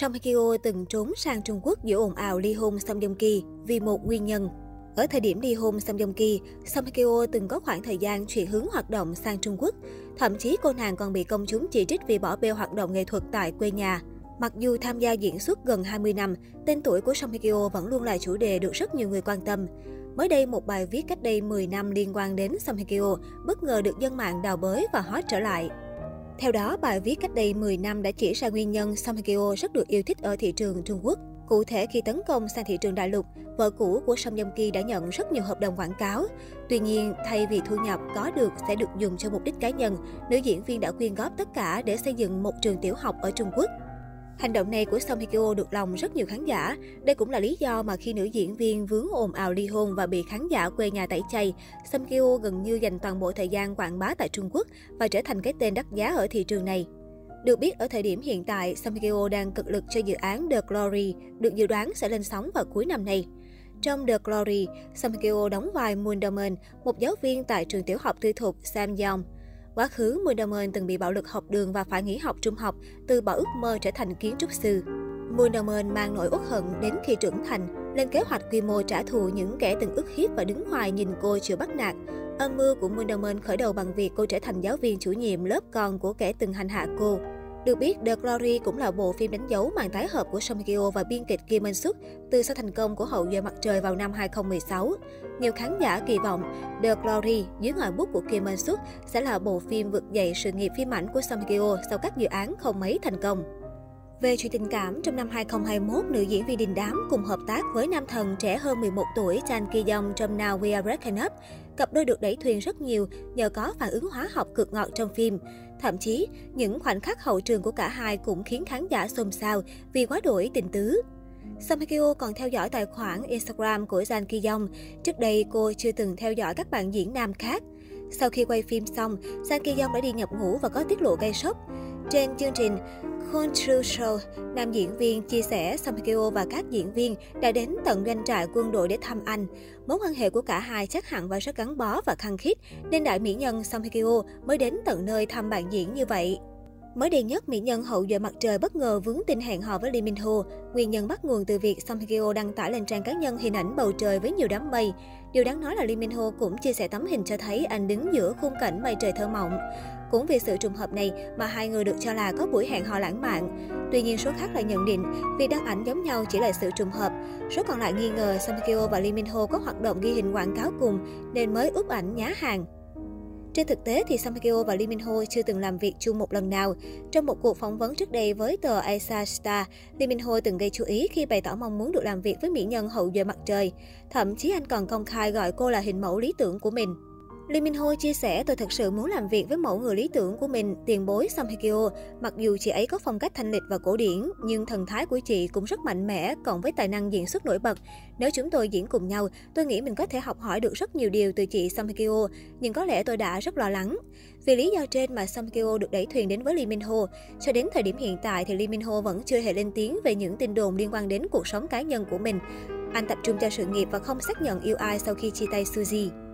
Song Hye Kyo từng trốn sang Trung Quốc giữa ồn ào ly hôn Song Joong Ki vì một nguyên nhân. Ở thời điểm ly hôn Song Joong Ki, Song Hye Kyo từng có khoảng thời gian chuyển hướng hoạt động sang Trung Quốc. Thậm chí cô nàng còn bị công chúng chỉ trích vì bỏ bê hoạt động nghệ thuật tại quê nhà. Mặc dù tham gia diễn xuất gần 20 năm, tên tuổi của Song Hye Kyo vẫn luôn là chủ đề được rất nhiều người quan tâm. Mới đây, một bài viết cách đây 10 năm liên quan đến Song Hye Kyo bất ngờ được dân mạng đào bới và hot trở lại. Theo đó, bài viết cách đây 10 năm đã chỉ ra nguyên nhân Song Hye Kyo rất được yêu thích ở thị trường Trung Quốc. Cụ thể khi tấn công sang thị trường đại lục, vợ cũ của Song Joong Ki đã nhận rất nhiều hợp đồng quảng cáo. Tuy nhiên, thay vì thu nhập có được sẽ được dùng cho mục đích cá nhân, nữ diễn viên đã quyên góp tất cả để xây dựng một trường tiểu học ở Trung Quốc. Hành động này của Song Hye Kyo được lòng rất nhiều khán giả. Đây cũng là lý do mà khi nữ diễn viên vướng ồn ào ly hôn và bị khán giả quê nhà tẩy chay, Song Hye Kyo gần như dành toàn bộ thời gian quảng bá tại Trung Quốc và trở thành cái tên đắt giá ở thị trường này. Được biết, ở thời điểm hiện tại, Song Hye Kyo đang cực lực cho dự án The Glory, được dự đoán sẽ lên sóng vào cuối năm nay. Trong The Glory, Song Hye Kyo đóng vai Moon Do-man, một giáo viên tại trường tiểu học tư thục Samyang. Quá khứ, Moon Do-man từng bị bạo lực học đường và phải nghỉ học trung học, từ bỏ ước mơ trở thành kiến trúc sư. Moon Do-man mang nỗi uất hận đến khi trưởng thành, lên kế hoạch quy mô trả thù những kẻ từng ức hiếp và đứng hoài nhìn cô chịu bắt nạt. Âm mưu của Moon Do-man khởi đầu bằng việc cô trở thành giáo viên chủ nhiệm lớp con của kẻ từng hành hạ cô. Được biết, The Glory cũng là bộ phim đánh dấu màn tái hợp của Song Kyo và biên kịch Kim Min Suk từ sau thành công của Hậu duệ mặt trời vào năm 2016. Nhiều khán giả kỳ vọng The Glory dưới ngòi bút của Kim Min Suk sẽ là bộ phim vực dậy sự nghiệp phim ảnh của Song Kyo sau các dự án không mấy thành công. Về chuyện tình cảm, trong năm 2021, nữ diễn viên đình đám cùng hợp tác với nam thần trẻ hơn 11 tuổi Chan Ki Yong trong Now We Are Breaking Up. Cặp đôi được đẩy thuyền rất nhiều nhờ có phản ứng hóa học cực ngọt trong phim. Thậm chí, những khoảnh khắc hậu trường của cả hai cũng khiến khán giả xôn xao vì quá đổi tình tứ. Song Hye Kyo còn theo dõi tài khoản Instagram của Jan Ki Yong. Trước đây, cô chưa từng theo dõi các bạn diễn nam khác. Sau khi quay phim xong, Jan Ki Yong đã đi nhập ngũ và có tiết lộ gây sốc. Trên chương trình Control Show, nam diễn viên chia sẻ Song Kyo và các diễn viên đã đến tận doanh trại quân đội để thăm anh. Mối quan hệ của cả hai chắc hẳn và rất gắn bó và khăng khít, nên đại mỹ nhân Song Kyo mới đến tận nơi thăm bạn diễn như vậy. Mới đây nhất, mỹ nhân hậu duệ mặt trời bất ngờ vướng tin hẹn hò với Lee Min Ho. Nguyên nhân bắt nguồn từ việc Song Hye đăng tải lên trang cá nhân hình ảnh bầu trời với nhiều đám mây. Điều đáng nói là Lee Min Ho cũng chia sẻ tấm hình cho thấy anh đứng giữa khung cảnh mây trời thơ mộng. Cũng vì sự trùng hợp này mà hai người được cho là có buổi hẹn hò lãng mạn. Tuy nhiên số khác lại nhận định việc đăng ảnh giống nhau chỉ là sự trùng hợp. Số còn lại nghi ngờ Song Hye và Lee Min Ho có hoạt động ghi hình quảng cáo cùng nên mới úp ảnh nhá hàng. Trên thực tế thì Song Hye Kyo và Lee Min Ho chưa từng làm việc chung một lần nào. Trong một cuộc phỏng vấn trước đây với tờ Asia Star, Lee Min Ho từng gây chú ý khi bày tỏ mong muốn được làm việc với mỹ nhân hậu duệ mặt trời. Thậm chí anh còn công khai gọi cô là hình mẫu lý tưởng của mình. Lee Min Ho chia sẻ tôi thật sự muốn làm việc với mẫu người lý tưởng của mình, tiền bối Song Hye Kyo. Mặc dù chị ấy có phong cách thanh lịch và cổ điển, nhưng thần thái của chị cũng rất mạnh mẽ, cộng với tài năng diễn xuất nổi bật. Nếu chúng tôi diễn cùng nhau, tôi nghĩ mình có thể học hỏi được rất nhiều điều từ chị Song Hye Kyo, nhưng có lẽ tôi đã rất lo lắng. Vì lý do trên mà Song Hye Kyo được đẩy thuyền đến với Lee Min Ho. Cho đến thời điểm hiện tại thì Lee Min Ho vẫn chưa hề lên tiếng về những tin đồn liên quan đến cuộc sống cá nhân của mình. Anh tập trung cho sự nghiệp và không xác nhận yêu ai sau khi chia tay Suzy.